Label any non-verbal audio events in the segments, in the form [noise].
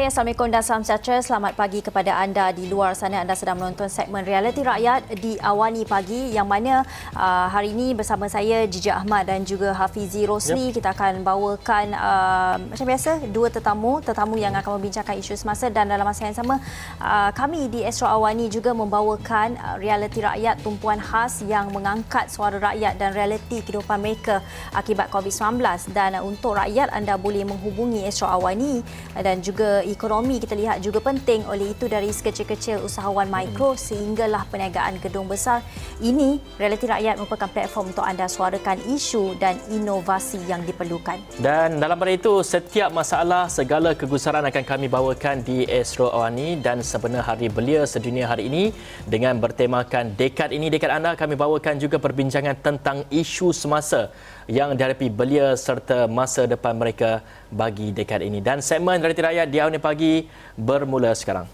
Hai, Assalamualaikum dan salam sejahtera. Selamat pagi kepada anda di luar sana. Anda sedang menonton segmen Realiti Rakyat di Awani Pagi yang mana uh, hari ini bersama saya Jiji Ahmad dan juga Hafizi Rosli yep. kita akan bawakan uh, macam biasa dua tetamu, tetamu yang akan membincangkan isu semasa dan dalam masa yang sama uh, kami di Astro Awani juga membawakan uh, Realiti Rakyat tumpuan khas yang mengangkat suara rakyat dan realiti kehidupan mereka akibat COVID-19 dan uh, untuk rakyat anda boleh menghubungi Astro Awani dan juga ekonomi kita lihat juga penting. Oleh itu dari sekecil-kecil usahawan mikro sehinggalah perniagaan gedung besar. Ini realiti rakyat merupakan platform untuk anda suarakan isu dan inovasi yang diperlukan. Dan dalam pada itu setiap masalah segala kegusaran akan kami bawakan di Astro Awani dan sebenar hari belia sedunia hari ini. Dengan bertemakan dekad ini dekad anda kami bawakan juga perbincangan tentang isu semasa yang dihadapi belia serta masa depan mereka bagi dekad ini. Dan segmen Realiti Rakyat di awal pagi bermula sekarang.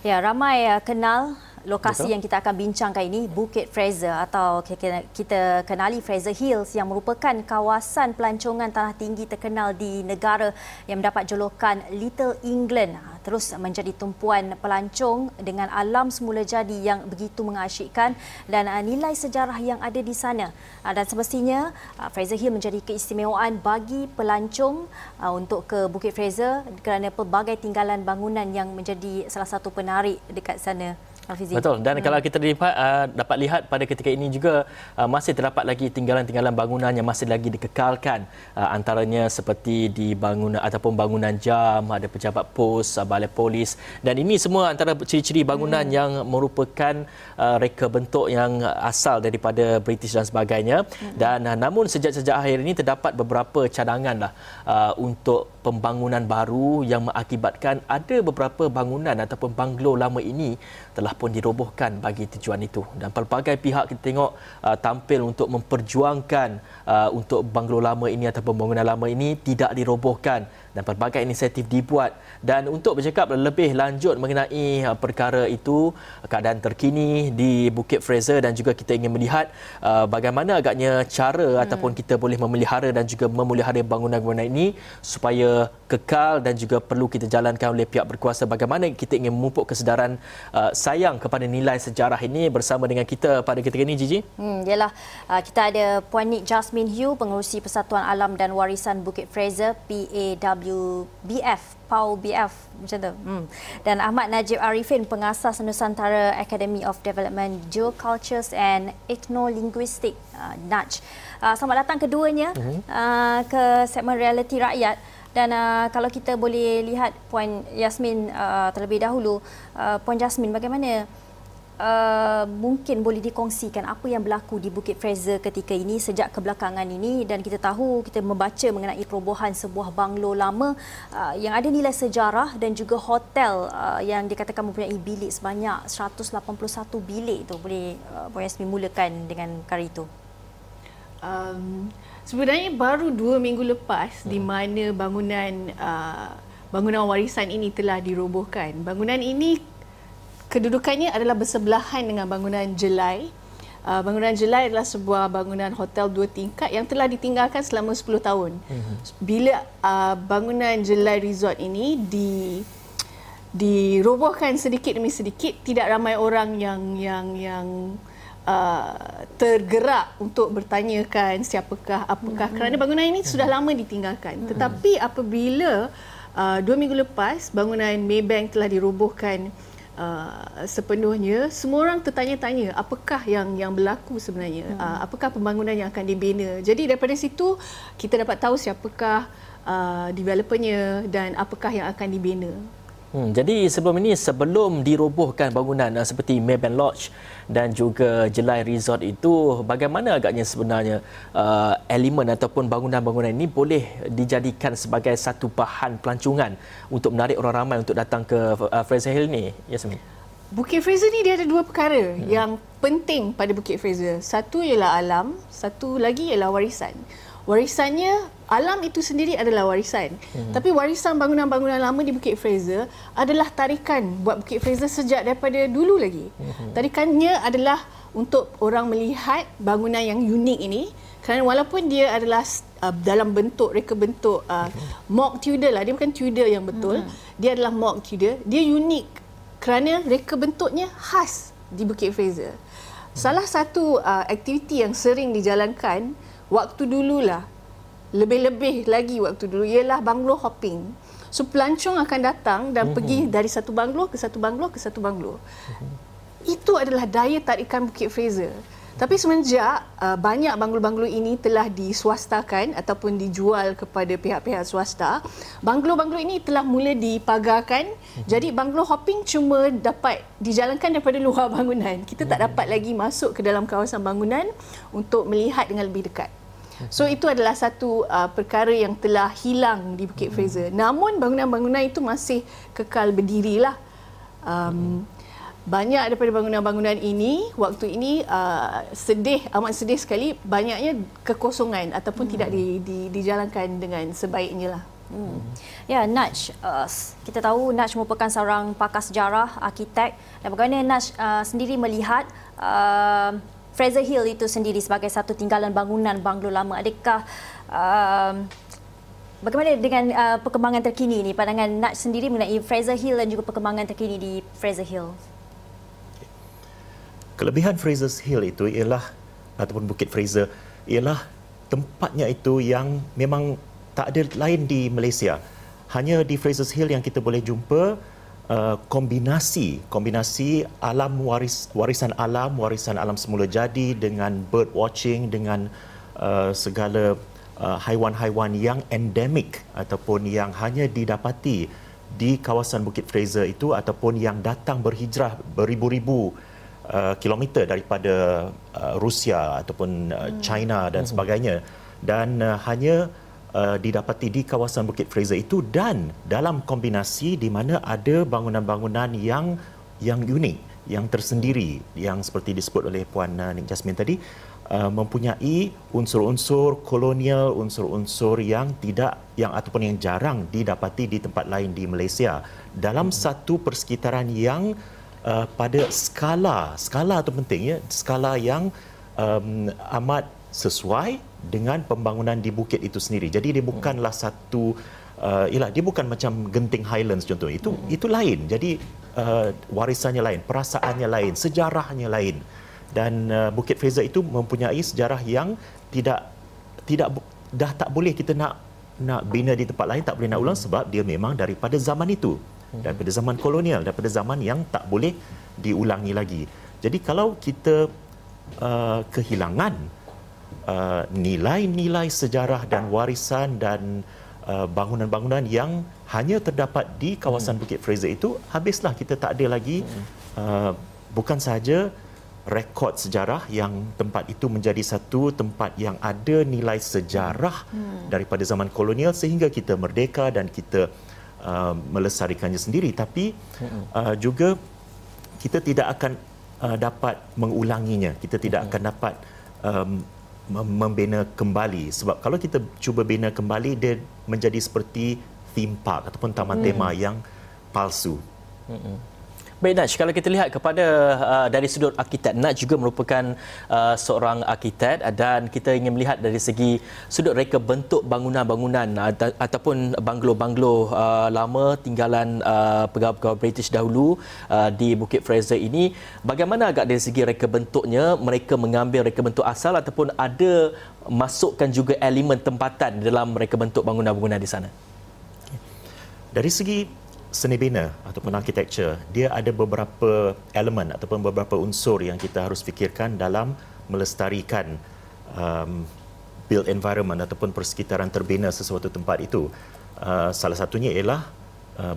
Ya, ramai kenal lokasi Betul. yang kita akan bincangkan ini Bukit Fraser atau kita kenali Fraser Hills yang merupakan kawasan pelancongan tanah tinggi terkenal di negara yang mendapat julukan Little England ha, terus menjadi tumpuan pelancong dengan alam semula jadi yang begitu mengasyikkan dan ha, nilai sejarah yang ada di sana ha, dan semestinya Fraser Hill menjadi keistimewaan bagi pelancong untuk ke Bukit Fraser kerana pelbagai tinggalan bangunan yang menjadi salah satu penarik dekat sana. Hafizi. Betul. Dan hmm. kalau kita lihat, uh, dapat lihat pada ketika ini juga uh, masih terdapat lagi tinggalan-tinggalan bangunan yang masih lagi dikekalkan. Uh, antaranya seperti di bangunan ataupun bangunan jam, ada pejabat pos, uh, balai polis. Dan ini semua antara ciri-ciri bangunan hmm. yang merupakan uh, reka bentuk yang asal daripada British dan sebagainya. Hmm. Dan uh, namun sejak-sejak akhir ini terdapat beberapa cadangan lah uh, untuk pembangunan baru yang mengakibatkan ada beberapa bangunan ataupun banglo lama ini telah pun dirobohkan bagi tujuan itu. Dan pelbagai pihak kita tengok uh, tampil untuk memperjuangkan uh, untuk banglo lama ini ataupun bangunan lama ini tidak dirobohkan. Dan pelbagai inisiatif dibuat. Dan untuk bercakap lebih lanjut mengenai uh, perkara itu keadaan terkini di Bukit Fraser dan juga kita ingin melihat uh, bagaimana agaknya cara hmm. ataupun kita boleh memelihara dan juga memelihara bangunan-bangunan ini supaya kekal dan juga perlu kita jalankan oleh pihak berkuasa. Bagaimana kita ingin memupuk kesedaran uh, sayang kepada nilai sejarah ini bersama dengan kita pada ketika ini Gigi. Hmm yalah uh, kita ada Puan Nick Jasmine Hu pengerusi Persatuan Alam dan Warisan Bukit Fraser PAW WBF PAU BF macam tu. Hmm. Dan Ahmad Najib Arifin pengasas Nusantara Academy of Development Geocultures and Ethnolinguistic uh, NACH. Uh, selamat datang keduanya uh, ke segmen Reality Rakyat. Dan uh, kalau kita boleh lihat Puan Yasmin uh, terlebih dahulu, uh, Puan Yasmin bagaimana uh, mungkin boleh dikongsikan apa yang berlaku di Bukit Fraser ketika ini sejak kebelakangan ini dan kita tahu kita membaca mengenai perobohan sebuah banglo lama uh, yang ada nilai sejarah dan juga hotel uh, yang dikatakan mempunyai bilik sebanyak 181 bilik itu boleh uh, Puan Yasmin mulakan dengan perkara itu. Um, sebenarnya baru dua minggu lepas hmm. di mana bangunan uh, bangunan warisan ini telah dirobohkan. Bangunan ini kedudukannya adalah bersebelahan dengan bangunan Jelai. Uh, bangunan Jelai adalah sebuah bangunan hotel dua tingkat yang telah ditinggalkan selama 10 tahun. Mm-hmm. Bila uh, bangunan Jelai Resort ini di dirobohkan sedikit demi sedikit, tidak ramai orang yang yang yang uh, tergerak untuk bertanyakan siapakah apakah mm-hmm. kerana bangunan ini sudah lama ditinggalkan. Mm-hmm. Tetapi apabila uh, dua minggu lepas bangunan Maybank telah dirobohkan uh, sepenuhnya semua orang tertanya-tanya apakah yang yang berlaku sebenarnya hmm. uh, apakah pembangunan yang akan dibina jadi daripada situ kita dapat tahu siapakah uh, developernya dan apakah yang akan dibina Hmm, jadi sebelum ini, sebelum dirobohkan bangunan uh, seperti Maybank Lodge dan juga Jelai Resort itu, bagaimana agaknya sebenarnya uh, elemen ataupun bangunan-bangunan ini boleh dijadikan sebagai satu bahan pelancongan untuk menarik orang ramai untuk datang ke uh, Fraser Hill ni, Yasmin? Bukit Fraser ni dia ada dua perkara hmm. yang penting pada Bukit Fraser. Satu ialah alam, satu lagi ialah warisan. Warisannya alam itu sendiri adalah warisan. Hmm. Tapi warisan bangunan-bangunan lama di Bukit Fraser adalah tarikan buat Bukit Fraser sejak daripada dulu lagi. Hmm. Tarikannya adalah untuk orang melihat bangunan yang unik ini kerana walaupun dia adalah uh, dalam bentuk reka bentuk uh, mock Tudor lah dia bukan Tudor yang betul hmm. dia adalah mock Tudor dia unik kerana reka bentuknya khas di Bukit Fraser hmm. salah satu uh, aktiviti yang sering dijalankan waktu dululah lebih-lebih lagi waktu dulu ialah banglo hopping so pelancong akan datang dan hmm. pergi dari satu banglo ke satu banglo ke satu banglo hmm itu adalah daya tarikan Bukit Fraser. Tapi semenjak uh, banyak banglo-banglo ini telah diswastakan ataupun dijual kepada pihak-pihak swasta, banglo-banglo ini telah mula dipagarkan. Mm-hmm. Jadi banglo hopping cuma dapat dijalankan daripada luar [laughs] bangunan. Kita tak mhm. dapat lagi masuk ke dalam kawasan bangunan untuk melihat dengan lebih dekat. So itu adalah satu uh, perkara yang telah hilang di Bukit mhm. Fraser. Namun bangunan-bangunan itu masih kekal berdirilah. Um, banyak daripada bangunan-bangunan ini waktu ini uh, sedih amat sedih sekali banyaknya kekosongan ataupun hmm. tidak di, di, dijalankan dengan sebaiknya lah. Hmm. Ya, Naj, uh, kita tahu Naj merupakan seorang pakar sejarah, arkitek dan bagaimana Naj uh, sendiri melihat uh, Fraser Hill itu sendiri sebagai satu tinggalan bangunan banglo lama. Adakah uh, Bagaimana dengan uh, perkembangan terkini ini pandangan Naj sendiri mengenai Fraser Hill dan juga perkembangan terkini di Fraser Hill? Kelebihan Fraser's Hill itu ialah ataupun Bukit Fraser ialah tempatnya itu yang memang tak ada lain di Malaysia. Hanya di Fraser's Hill yang kita boleh jumpa uh, kombinasi kombinasi alam waris warisan alam warisan alam semula jadi dengan bird watching dengan uh, segala uh, haiwan-haiwan yang endemik ataupun yang hanya didapati di kawasan Bukit Fraser itu ataupun yang datang berhijrah beribu-ribu uh, kilometer daripada uh, Rusia ataupun uh, hmm. China dan hmm. sebagainya dan uh, hanya uh, didapati di kawasan Bukit Fraser itu dan dalam kombinasi di mana ada bangunan-bangunan yang yang unik yang tersendiri yang seperti disebut oleh puan uh, Nik Jasmine tadi uh, mempunyai unsur-unsur kolonial unsur-unsur yang tidak yang ataupun yang jarang didapati di tempat lain di Malaysia dalam hmm. satu persekitaran yang uh, pada skala skala itu penting ya skala yang um, amat sesuai dengan pembangunan di bukit itu sendiri. Jadi dia bukanlah satu uh, ialah dia bukan macam Genting Highlands contoh. Itu hmm. itu lain. Jadi uh, warisannya lain perasaannya lain sejarahnya lain. Dan uh, Bukit Fraser itu mempunyai sejarah yang tidak tidak dah tak boleh kita nak nak bina di tempat lain tak boleh nak ulang sebab dia memang daripada zaman itu. Daripada zaman kolonial daripada zaman yang tak boleh diulangi lagi. Jadi kalau kita uh, kehilangan uh, nilai-nilai sejarah dan warisan dan uh, bangunan-bangunan yang hanya terdapat di kawasan hmm. Bukit Fraser itu habislah kita tak ada lagi hmm. uh, bukan sahaja rekod sejarah yang tempat itu menjadi satu tempat yang ada nilai sejarah hmm. daripada zaman kolonial sehingga kita merdeka dan kita uh, melestarikannya sendiri tapi uh, juga kita tidak akan uh, dapat mengulanginya kita tidak akan dapat um, membina kembali sebab kalau kita cuba bina kembali dia menjadi seperti theme park ataupun taman hmm. tema yang palsu hmm. Baik Naj, kalau kita lihat kepada uh, dari sudut arkitek, Naj juga merupakan uh, seorang arkitek dan kita ingin melihat dari segi sudut reka bentuk bangunan-bangunan uh, ataupun banglo-banglo uh, lama tinggalan uh, pegawai-pegawai British dahulu uh, di Bukit Fraser ini. Bagaimana agak dari segi reka bentuknya, mereka mengambil reka bentuk asal ataupun ada masukkan juga elemen tempatan dalam reka bentuk bangunan-bangunan di sana? Dari segi seni bina ataupun architecture dia ada beberapa elemen ataupun beberapa unsur yang kita harus fikirkan dalam melestarikan um, built environment ataupun persekitaran terbina sesuatu tempat itu. Uh, salah satunya ialah uh,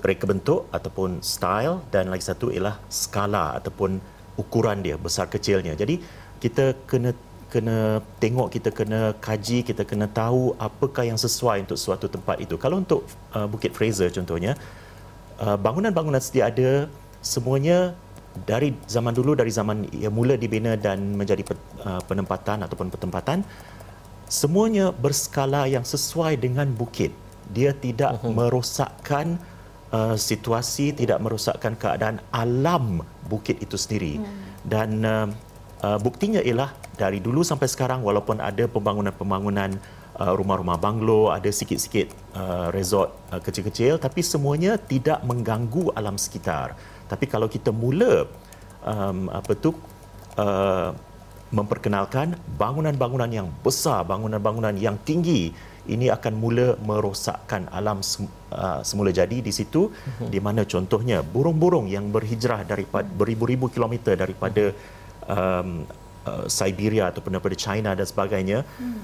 reka bentuk ataupun style dan lagi satu ialah skala ataupun ukuran dia besar kecilnya. Jadi kita kena kena tengok kita kena kaji kita kena tahu apakah yang sesuai untuk suatu tempat itu kalau untuk uh, Bukit Fraser contohnya uh, bangunan-bangunan sedia ada semuanya dari zaman dulu dari zaman yang mula dibina dan menjadi uh, penempatan ataupun pertempatan semuanya berskala yang sesuai dengan bukit. Dia tidak uh-huh. merosakkan uh, situasi, tidak merosakkan keadaan alam bukit itu sendiri. Hmm. Dan uh, uh, buktinya ialah dari dulu sampai sekarang walaupun ada pembangunan-pembangunan uh, rumah-rumah banglo, ada sikit-sikit uh, resort uh, kecil-kecil tapi semuanya tidak mengganggu alam sekitar. Tapi kalau kita mula um, apa tu uh, memperkenalkan bangunan-bangunan yang besar, bangunan-bangunan yang tinggi ini akan mula merosakkan alam uh, semula jadi di situ mhm. di mana contohnya burung-burung yang berhijrah daripada beribu-ribu kilometer daripada um, uh, Siberia ataupun daripada China dan sebagainya hmm.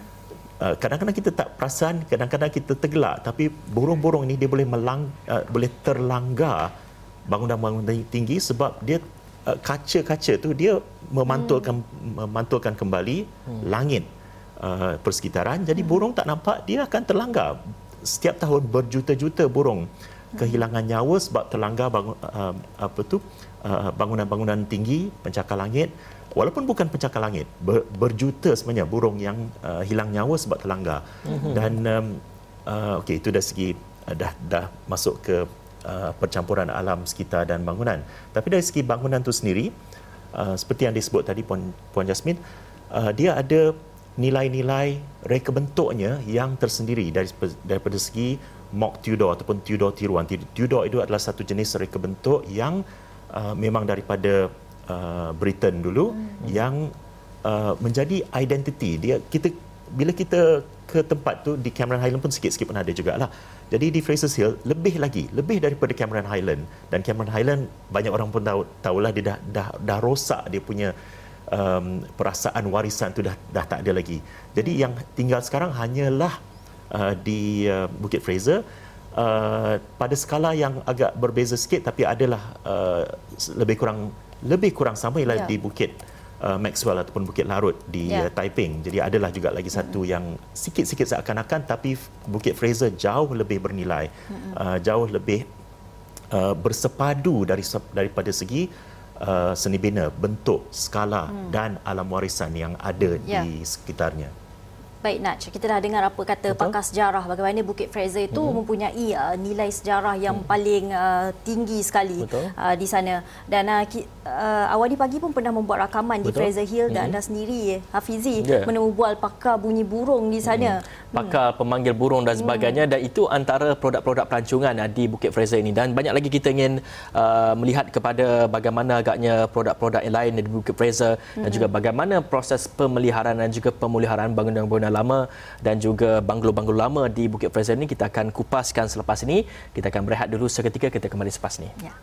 uh, kadang-kadang kita tak perasan kadang-kadang kita tergelak tapi burung-burung ini dia boleh melang uh, boleh terlanggar bangunan-bangunan tinggi sebab dia uh, kaca-kaca tu dia memantulkan hmm. memantulkan kembali hmm. langit uh, persekitaran jadi hmm. burung tak nampak dia akan terlanggar setiap tahun berjuta-juta burung kehilangan nyawa sebab terlanggar bangun, uh, apa tu uh, bangunan-bangunan tinggi pencakar langit walaupun bukan pencakar langit ber, berjuta sebenarnya burung yang uh, hilang nyawa sebab terlanggar hmm. dan um, uh, okey itu dari segi uh, dah dah masuk ke uh, percampuran alam sekitar dan bangunan tapi dari segi bangunan itu sendiri Uh, seperti yang disebut tadi Puan, Puan Jasmine, uh, dia ada nilai-nilai reka bentuknya yang tersendiri dari daripada segi mock Tudor ataupun Tudor tiruan. Tudor itu adalah satu jenis reka bentuk yang uh, memang daripada uh, Britain dulu hmm. yang uh, menjadi identiti dia kita bila kita ke tempat tu di Cameron Highland pun sikit-sikit pun ada jugalah. Jadi di Fraser Hill lebih lagi, lebih daripada Cameron Highland dan Cameron Highland banyak orang pun tahu tahulah dia dah dah dah rosak dia punya um, perasaan warisan tu dah dah tak ada lagi. Jadi yang tinggal sekarang hanyalah uh, di uh, Bukit Fraser uh, pada skala yang agak berbeza sikit tapi adalah uh, lebih kurang lebih kurang sama ialah yeah. di Bukit uh, Maxwell ataupun Bukit Larut di yeah. uh, Taiping. Jadi adalah juga lagi satu mm-hmm. yang sikit-sikit seakan-akan tapi Bukit Fraser jauh lebih bernilai, mm-hmm. uh, jauh lebih uh, bersepadu dari daripada segi uh, seni bina, bentuk, skala mm. dan alam warisan yang ada yeah. di sekitarnya. Baik Nach, kita dah dengar apa kata Betul? pakar sejarah bagaimana Bukit Fraser itu hmm. mempunyai uh, nilai sejarah yang hmm. paling uh, tinggi sekali uh, di sana. Dan uh, ki, uh, awal di pagi pun pernah membuat rakaman Betul? di Fraser Hill dan hmm. anda sendiri Hafizi yeah. menemubual pakar bunyi burung di sana. Hmm. Pakar pemanggil burung dan sebagainya hmm. dan itu antara produk-produk pelancongan di Bukit Fraser ini dan banyak lagi kita ingin uh, melihat kepada bagaimana agaknya produk-produk yang lain di Bukit Fraser hmm. dan juga bagaimana proses pemeliharaan dan juga pemuliharaan bangunan-bangunan lama dan juga banglo-banglo lama di Bukit Fraser ini kita akan kupaskan selepas ini. Kita akan berehat dulu seketika kita kembali selepas ini. Ya.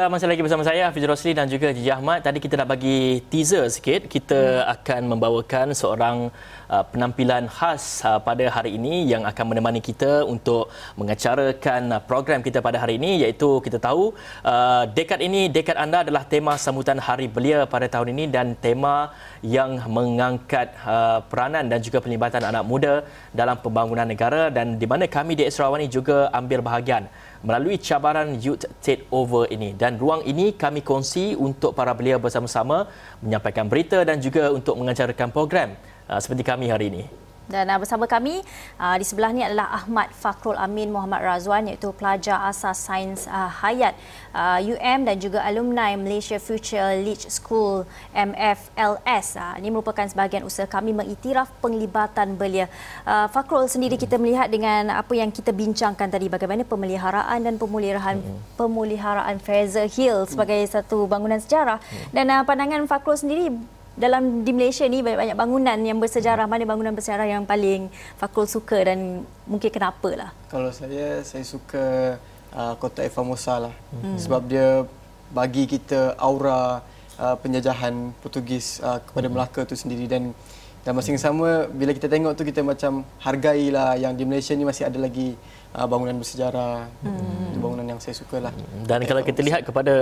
Anda masih lagi bersama saya Hafiz Rosli dan juga Jiji Ahmad. Tadi kita nak bagi teaser sikit. Kita hmm. akan membawakan seorang uh, penampilan khas uh, pada hari ini yang akan menemani kita untuk mengacarakan uh, program kita pada hari ini iaitu kita tahu uh, dekad ini dekad anda adalah tema sambutan Hari Belia pada tahun ini dan tema yang mengangkat uh, peranan dan juga pelibatan anak muda dalam pembangunan negara dan di mana kami di Esrawani juga ambil bahagian melalui cabaran Youth Takeover ini. Dan ruang ini kami kongsi untuk para belia bersama-sama menyampaikan berita dan juga untuk mengajarkan program uh, seperti kami hari ini. Dan uh, bersama kami uh, di sebelah ni adalah Ahmad Fakrul Amin Muhammad Razwan iaitu pelajar asas sains uh, hayat uh, UM dan juga alumni Malaysia Future Leach School MFLS. Uh, ini merupakan sebahagian usaha kami mengiktiraf penglibatan belia. Uh, Fakrul sendiri kita melihat dengan apa yang kita bincangkan tadi bagaimana pemeliharaan dan pemuliharaan hmm. pemeliharaan Fraser Hill sebagai hmm. satu bangunan sejarah hmm. dan uh, pandangan Fakrul sendiri dalam di Malaysia ni banyak-banyak bangunan yang bersejarah. Mana bangunan bersejarah yang paling Fakul suka dan mungkin kenapa lah kalau saya saya suka uh, kota Formosa lah. Hmm. sebab dia bagi kita aura uh, penjajahan Portugis uh, kepada Melaka itu sendiri. Dan dan masa yang sama bila kita tengok tu kita macam hargailah yang di Malaysia ni masih ada lagi uh, bangunan bersejarah. Hmm. Itu bangunan yang saya suka lah. Dan kalau kita lihat kepada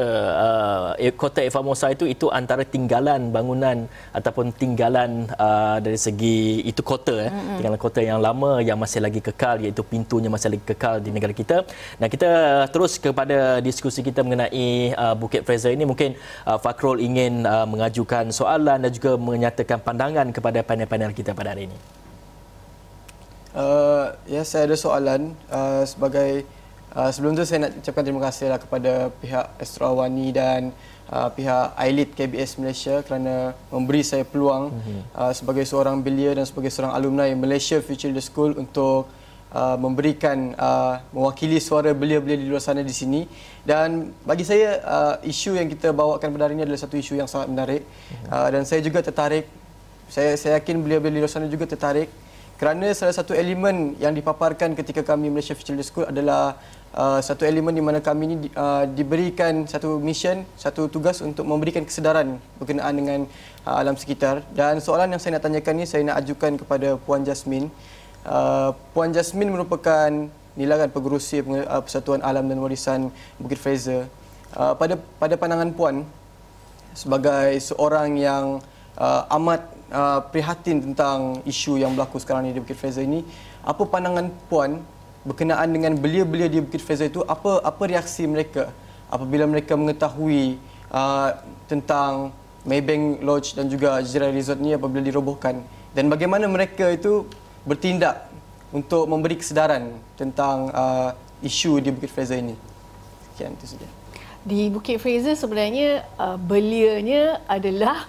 uh, kota Evamosa itu, itu antara tinggalan bangunan ataupun tinggalan uh, dari segi itu kota, eh, hmm. tinggalan kota yang lama yang masih lagi kekal iaitu pintunya masih lagi kekal di negara kita. Dan kita terus kepada diskusi kita mengenai uh, Bukit Fraser ini. Mungkin uh, Fakrul ingin uh, mengajukan soalan dan juga menyatakan pandangan kepada panel-panel kita pada hari ini. Uh, ya, saya ada soalan uh, sebagai uh, sebelum tu saya nak ucapkan terima kasih lah kepada pihak Astro Awani dan uh, pihak Ailit KBS Malaysia kerana memberi saya peluang mm-hmm. uh, sebagai seorang belia dan sebagai seorang alumni Malaysia Future Leader School untuk uh, memberikan uh, mewakili suara belia-belia di luar sana di sini dan bagi saya uh, isu yang kita bawakan pada hari ini adalah satu isu yang sangat menarik mm-hmm. uh, dan saya juga tertarik saya saya yakin belia-belia di luar sana juga tertarik kerana salah satu elemen yang dipaparkan ketika kami Malaysia Future School adalah uh, satu elemen di mana kami ini uh, diberikan satu mission, satu tugas untuk memberikan kesedaran berkenaan dengan uh, alam sekitar. Dan soalan yang saya nak tanyakan ni saya nak ajukan kepada Puan Jasmine. Uh, Puan Jasmine merupakan nilagan pengerusi uh, Persatuan Alam dan Warisan Bukit Fraser. Uh, pada pada pandangan Puan sebagai seorang yang uh, amat uh, prihatin tentang isu yang berlaku sekarang ni di Bukit Fraser ini. Apa pandangan puan berkenaan dengan belia-belia di Bukit Fraser itu? Apa apa reaksi mereka apabila mereka mengetahui uh, tentang Maybank Lodge dan juga Jazeera Resort ni apabila dirobohkan dan bagaimana mereka itu bertindak untuk memberi kesedaran tentang uh, isu di Bukit Fraser ini. Sekian itu saja di Bukit Fraser sebenarnya uh, belianya adalah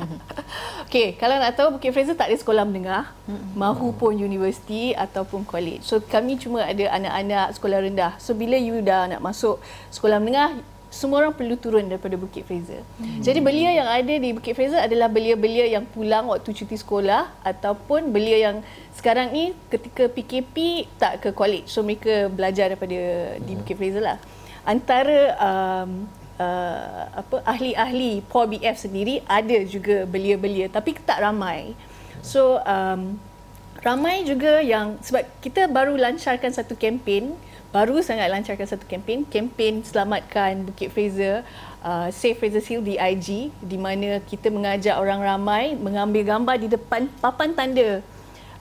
[laughs] Okey, kalau nak tahu Bukit Fraser tak ada sekolah menengah, mm-hmm. mahu pun universiti ataupun college. So kami cuma ada anak-anak sekolah rendah. So bila you dah nak masuk sekolah menengah, semua orang perlu turun daripada Bukit Fraser. Hmm. Jadi belia yang ada di Bukit Fraser adalah belia-belia yang pulang waktu cuti sekolah ataupun belia yang sekarang ni ketika PKP tak ke college. So mereka belajar daripada hmm. di Bukit Fraser lah antara um, uh, apa ahli-ahli POR BF sendiri ada juga belia-belia tapi tak ramai. So um, ramai juga yang sebab kita baru lancarkan satu kempen baru sangat lancarkan satu kempen kempen selamatkan Bukit Fraser uh, Save Fraser Hill di IG di mana kita mengajak orang ramai mengambil gambar di depan papan tanda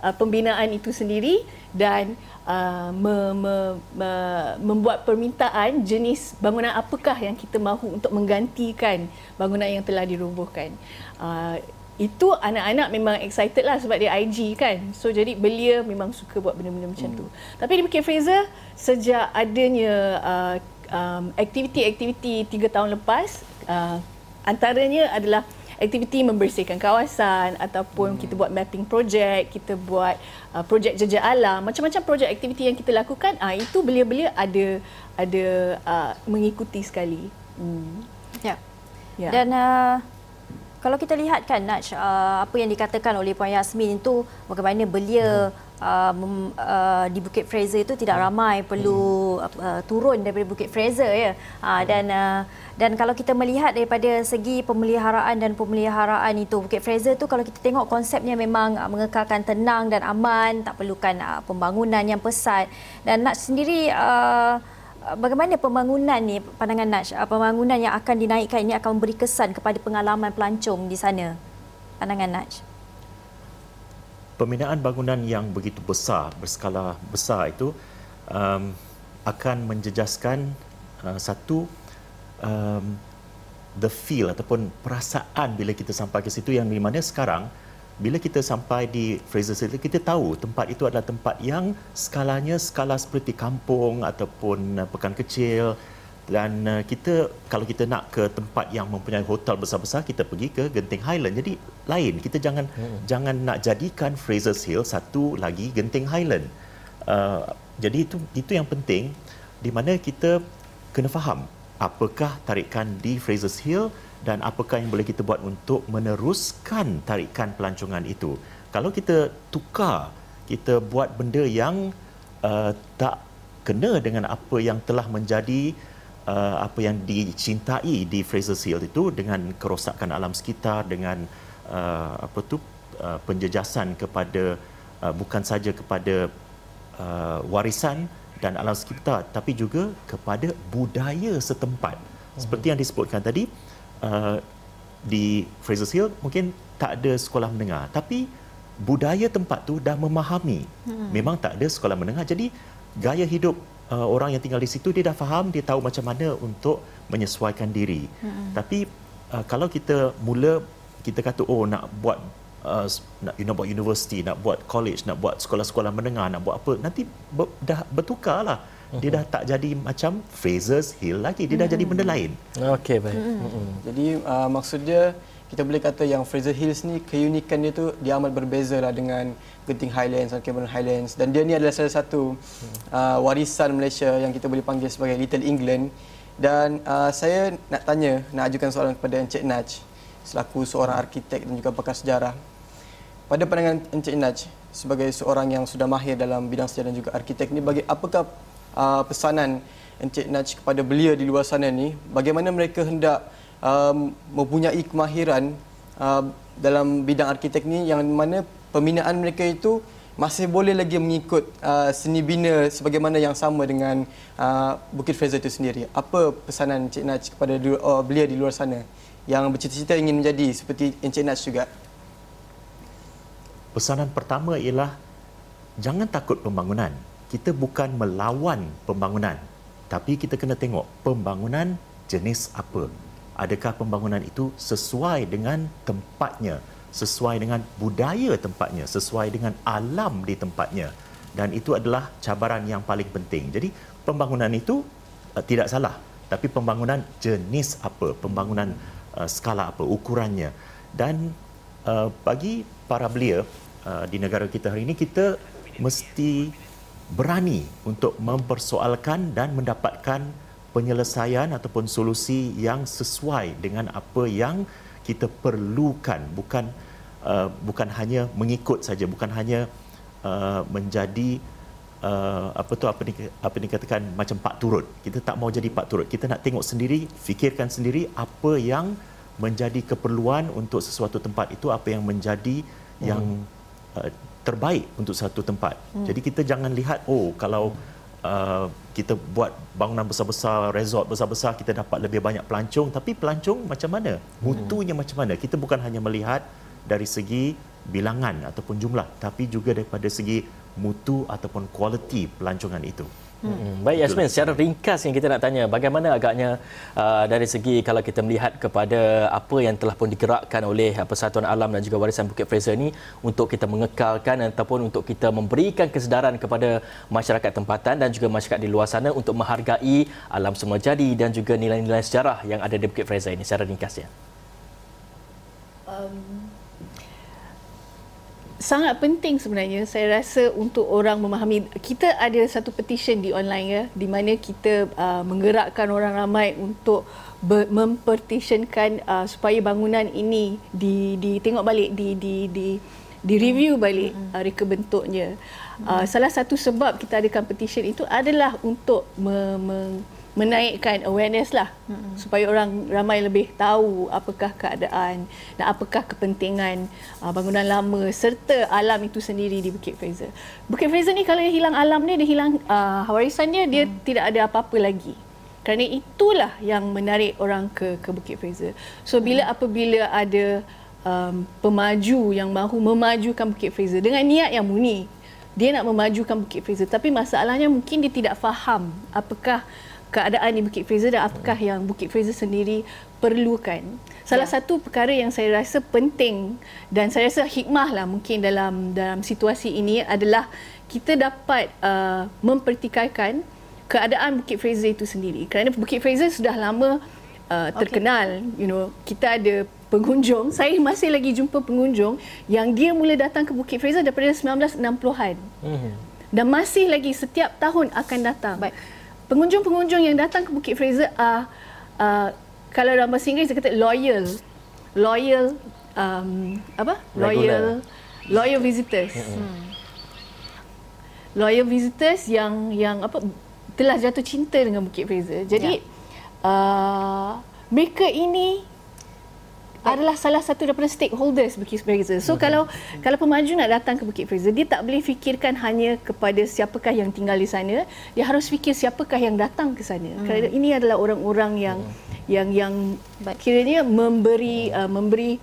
uh, pembinaan itu sendiri dan uh, me, me, me, membuat permintaan jenis bangunan apakah yang kita mahu untuk menggantikan bangunan yang telah dirobohkan. Uh, itu anak-anak memang excited lah sebab dia IG kan. So jadi belia memang suka buat benda-benda macam hmm. tu. Tapi di Bukit Fraser sejak adanya uh, um, aktiviti-aktiviti tiga tahun lepas uh, antaranya adalah aktiviti membersihkan kawasan ataupun hmm. kita buat mapping project, kita buat uh, projek jejak alam, macam-macam projek aktiviti yang kita lakukan, uh, itu belia-belia ada ada uh, mengikuti sekali. Hmm. Ya. ya. Dan uh, kalau kita lihat kan Naj, uh, apa yang dikatakan oleh Puan Yasmin itu bagaimana belia hmm uh, uh, di Bukit Fraser itu tidak ramai perlu uh, turun daripada Bukit Fraser ya. Uh, dan uh, dan kalau kita melihat daripada segi pemeliharaan dan pemeliharaan itu Bukit Fraser itu kalau kita tengok konsepnya memang uh, mengekalkan tenang dan aman tak perlukan uh, pembangunan yang pesat. Dan nak sendiri uh, Bagaimana pembangunan ni pandangan Naj pembangunan yang akan dinaikkan ini akan memberi kesan kepada pengalaman pelancong di sana? Pandangan Naj pembinaan bangunan yang begitu besar, berskala besar itu um, akan menjejaskan uh, satu um, the feel ataupun perasaan bila kita sampai ke situ yang di mana sekarang bila kita sampai di Fraser City kita tahu tempat itu adalah tempat yang skalanya skala seperti kampung ataupun uh, pekan kecil dan uh, kita kalau kita nak ke tempat yang mempunyai hotel besar-besar kita pergi ke Genting Highland. Jadi lain. Kita jangan hmm. jangan nak jadikan Fraser's Hill satu lagi Genting Highland. Uh, jadi itu itu yang penting di mana kita kena faham apakah tarikan di Fraser's Hill dan apakah yang boleh kita buat untuk meneruskan tarikan pelancongan itu. Kalau kita tukar kita buat benda yang uh, tak kena dengan apa yang telah menjadi uh, apa yang dicintai di Fraser Hill itu dengan kerosakan alam sekitar dengan uh, apa tu uh, penjejasan kepada uh, bukan saja kepada uh, warisan dan alam sekitar tapi juga kepada budaya setempat. Seperti yang disebutkan tadi uh, di Fraser Hill mungkin tak ada sekolah menengah tapi budaya tempat tu dah memahami. Memang tak ada sekolah menengah jadi gaya hidup uh, orang yang tinggal di situ dia dah faham dia tahu macam mana untuk menyesuaikan diri. Tapi uh, kalau kita mula kita kata oh nak buat uh, nak you know, buat universiti, nak buat college, nak buat sekolah-sekolah menengah, nak buat apa, nanti ber, dah bertukarlah. Dia dah tak jadi macam Fraser's Hill lagi, dia dah jadi benda lain. Okey baik. Mm-hmm. Jadi uh, maksud dia kita boleh kata yang Fraser Hills ni keunikan dia tu dia amat berbeza lah dengan Genting Highlands dan Cameron Highlands. Dan dia ni adalah salah satu uh, warisan Malaysia yang kita boleh panggil sebagai Little England. Dan uh, saya nak tanya nak ajukan soalan kepada Encik Naj selaku seorang arkitek dan juga pakar sejarah. Pada pandangan Encik Naj sebagai seorang yang sudah mahir dalam bidang sejarah dan juga arkitek ni bagi apakah uh, pesanan Encik Naj kepada belia di luar sana ni bagaimana mereka hendak um, mempunyai kemahiran uh, dalam bidang arkitek ni yang mana pembinaan mereka itu masih boleh lagi mengikut uh, seni bina sebagaimana yang sama dengan uh, Bukit Fraser itu sendiri. Apa pesanan Encik Naj kepada uh, belia di luar sana yang bercita-cita ingin menjadi seperti Encik Naj juga? Pesanan pertama ialah jangan takut pembangunan. Kita bukan melawan pembangunan, tapi kita kena tengok pembangunan jenis apa. Adakah pembangunan itu sesuai dengan tempatnya, sesuai dengan budaya tempatnya, sesuai dengan alam di tempatnya. Dan itu adalah cabaran yang paling penting. Jadi pembangunan itu uh, tidak salah, tapi pembangunan jenis apa, pembangunan uh, skala apa, ukurannya. Dan uh, bagi para belia uh, di negara kita hari ini kita mesti berani untuk mempersoalkan dan mendapatkan penyelesaian ataupun solusi yang sesuai dengan apa yang kita perlukan bukan uh, bukan hanya mengikut saja bukan hanya uh, menjadi uh, apa tu apa ni apa dikatakan macam pak turut kita tak mau jadi pak turut kita nak tengok sendiri fikirkan sendiri apa yang menjadi keperluan untuk sesuatu tempat itu apa yang menjadi hmm. yang uh, terbaik untuk satu tempat. Hmm. Jadi kita jangan lihat oh kalau uh, kita buat bangunan besar-besar, resort besar-besar kita dapat lebih banyak pelancong tapi pelancong macam mana? Mutunya macam mana? Kita bukan hanya melihat dari segi bilangan ataupun jumlah tapi juga daripada segi mutu ataupun kualiti pelancongan itu. Hmm. Baik Yasmin, secara ringkas yang kita nak tanya, bagaimana agaknya uh, dari segi kalau kita melihat kepada apa yang telah pun digerakkan oleh uh, Persatuan Alam dan juga Warisan Bukit Fraser ini untuk kita mengekalkan ataupun untuk kita memberikan kesedaran kepada masyarakat tempatan dan juga masyarakat di luar sana untuk menghargai alam semula jadi dan juga nilai-nilai sejarah yang ada di Bukit Fraser ini secara ringkasnya. Um, sangat penting sebenarnya saya rasa untuk orang memahami. Kita ada satu petition di online ya di mana kita uh, menggerakkan orang ramai untuk mempertitionkan uh, supaya bangunan ini di ditengok balik di di di di review balik uh, reka bentuknya. Uh, salah satu sebab kita adakan petition itu adalah untuk me, me, menaikkan awareness lah hmm. supaya orang ramai lebih tahu apakah keadaan dan apakah kepentingan uh, bangunan lama serta alam itu sendiri di Bukit Fraser. Bukit Fraser ni kalau dia hilang alam dia, dia hilang uh, warisan dia, dia hmm. tidak ada apa-apa lagi. Kerana itulah yang menarik orang ke ke Bukit Fraser. So bila hmm. apabila ada um, pemaju yang mahu memajukan Bukit Fraser dengan niat yang murni, dia nak memajukan Bukit Fraser tapi masalahnya mungkin dia tidak faham apakah keadaan di Bukit Fraser dan apakah yang Bukit Fraser sendiri perlukan. Salah ya. satu perkara yang saya rasa penting dan saya rasa hikmah lah mungkin dalam dalam situasi ini adalah kita dapat uh, mempertikaikan keadaan Bukit Fraser itu sendiri. Kerana Bukit Fraser sudah lama uh, terkenal, okay. you know, kita ada pengunjung. [laughs] Saya masih lagi jumpa pengunjung yang dia mula datang ke Bukit Fraser daripada 1960-an. Mm-hmm. Dan masih lagi setiap tahun akan datang. Baik pengunjung-pengunjung yang datang ke Bukit Fraser uh, uh, kalau dalam bahasa Inggeris dia kata loyal. Loyal um, apa? Loyal loyal visitors. Hmm. loyal visitors yang yang apa telah jatuh cinta dengan Bukit Fraser. Jadi yeah. uh, mereka ini adalah salah satu daripada stakeholders Bukit Fraser. So kalau kalau pemaju nak datang ke Bukit Fraser, dia tak boleh fikirkan hanya kepada siapakah yang tinggal di sana, dia harus fikir siapakah yang datang ke sana. Hmm. Kerana ini adalah orang-orang yang yang yang kiranya memberi uh, memberi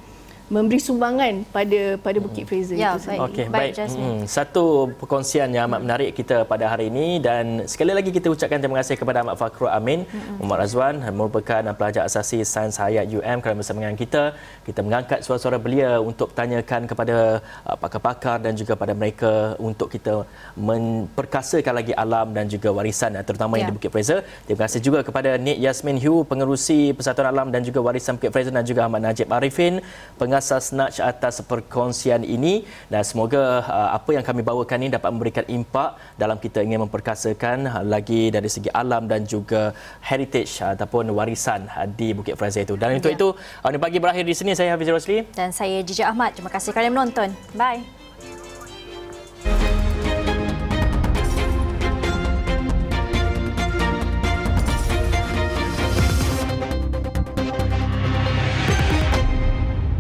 memberi sumbangan pada pada Bukit Fraser Ya, itu baik. sendiri. Okey, Baik. Hmm, satu perkongsian yang amat menarik kita pada hari ini dan sekali lagi kita ucapkan terima kasih kepada Ahmad Fakhrul Amin, Muhammad Razwan merupakan pelajar asasi Sains Hayat UM kerana bersama dengan kita. Kita mengangkat suara-suara belia untuk tanyakan kepada uh, pakar-pakar dan juga pada mereka untuk kita memperkasakan lagi alam dan juga warisan uh, terutama yang Ya. di Bukit Fraser. Terima kasih juga kepada Nik Yasmin Hu, pengerusi Persatuan Alam dan juga Warisan Bukit Fraser dan juga Ahmad Najib Arifin, pengasas Snatch atas perkongsian ini dan semoga uh, apa yang kami bawakan ini dapat memberikan impak dalam kita ingin memperkasakan uh, lagi dari segi alam dan juga heritage uh, ataupun warisan uh, di Bukit Fraser itu. Dan untuk Ya. itu, uh, pagi berakhir di sini saya Hafiz Rosli. Dan saya Jija Ahmad. Terima kasih kerana menonton. Bye.